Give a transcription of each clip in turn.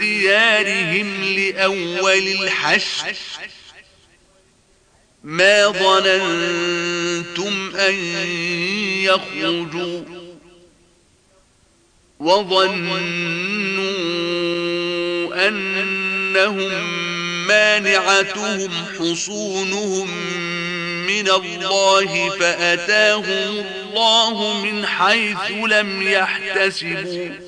ديارهم لأول الحشر. ما ظننتم أن يخرجوا وظنوا أنهم مانعتهم حصونهم من الله فأتاهم الله من حيث لم يحتسبوا.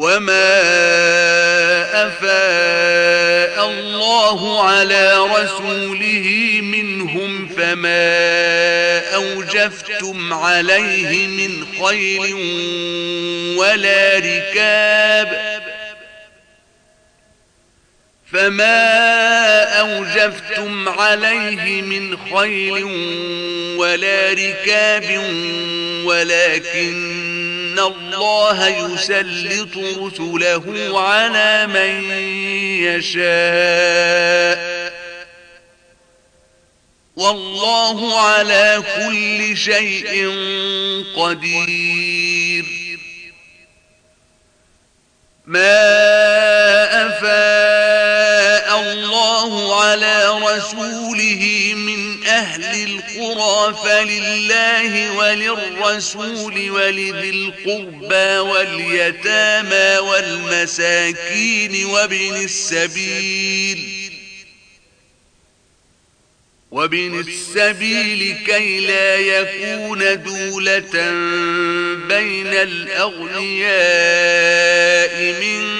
وما أفاء الله على رسوله منهم فما أوجفتم عليه من خير ولا ركاب فما أوجفتم عليه من خير ولا ركاب ولكن إن الله يسلط رسله على من يشاء. والله على كل شيء قدير. ما الله على رسوله من أهل القرى فلله وللرسول ولذي القربى واليتامى والمساكين وابن السبيل وابن السبيل كي لا يكون دولة بين الأغنياء منكم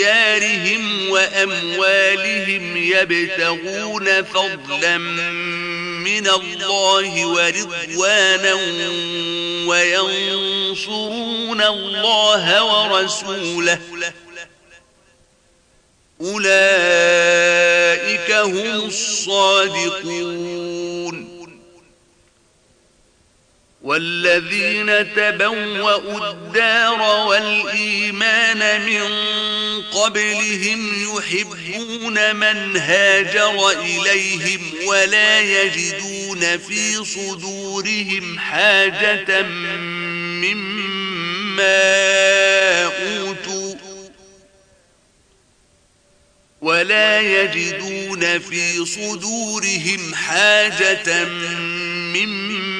ديارهم وأموالهم يبتغون فضلا من الله ورضوانا وينصرون الله ورسوله. أولئك هم الصادقون. والذين تبوأوا الدار والإيمان من قبلهم يحبون من هاجر إليهم ولا يجدون في صدورهم حاجة مما أوتوا ولا يجدون في صدورهم حاجة مما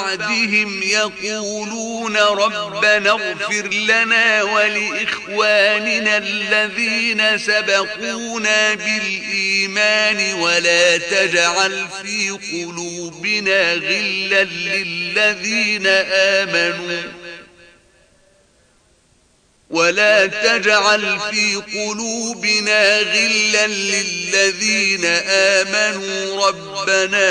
بعدهم يقولون ربنا اغفر لنا ولإخواننا الذين سبقونا بالإيمان ولا تجعل في قلوبنا غلا للذين آمنوا ولا تجعل في قلوبنا غلا للذين آمنوا ربنا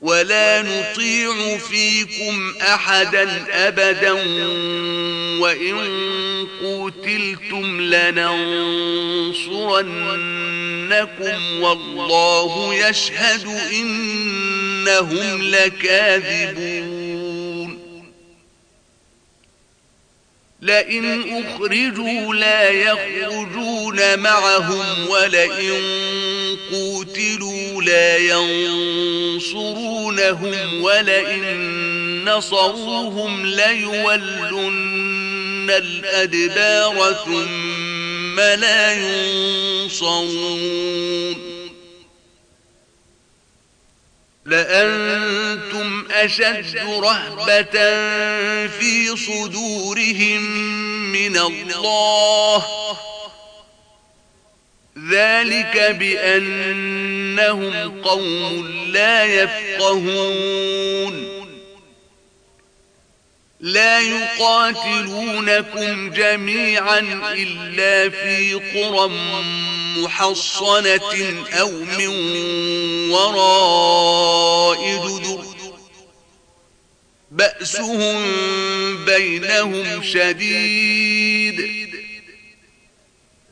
ولا نطيع فيكم أحدا أبدا وإن قتلتم لننصرنكم والله يشهد إنهم لكاذبون. لئن أخرجوا لا يخرجون معهم ولئن قوتلوا لا ينصرونهم ولئن نصروهم ليولن الأدبار ثم لا ينصرون لأنتم أشد رهبة في صدورهم من الله ذلك بأنهم قوم لا يفقهون. لا يقاتلونكم جميعا إلا في قرى محصنة أو من وراء جدر. بأسهم بينهم شديد.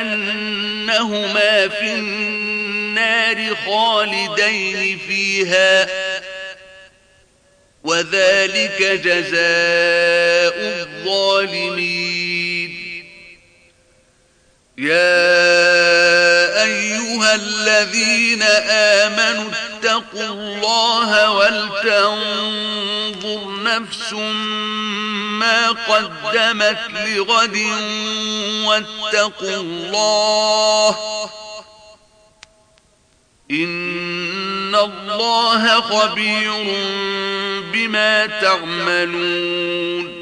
أنهما في النار خالدين فيها وذلك جزاء الظالمين يا أيها الذين آمنوا اتقوا الله ولتنظر نفس ما قدمت لغد واتقوا الله إن الله خبير بما تعملون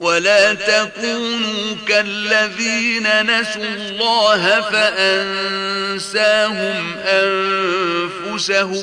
ولا تكونوا كالذين نسوا الله فأنساهم أنفسهم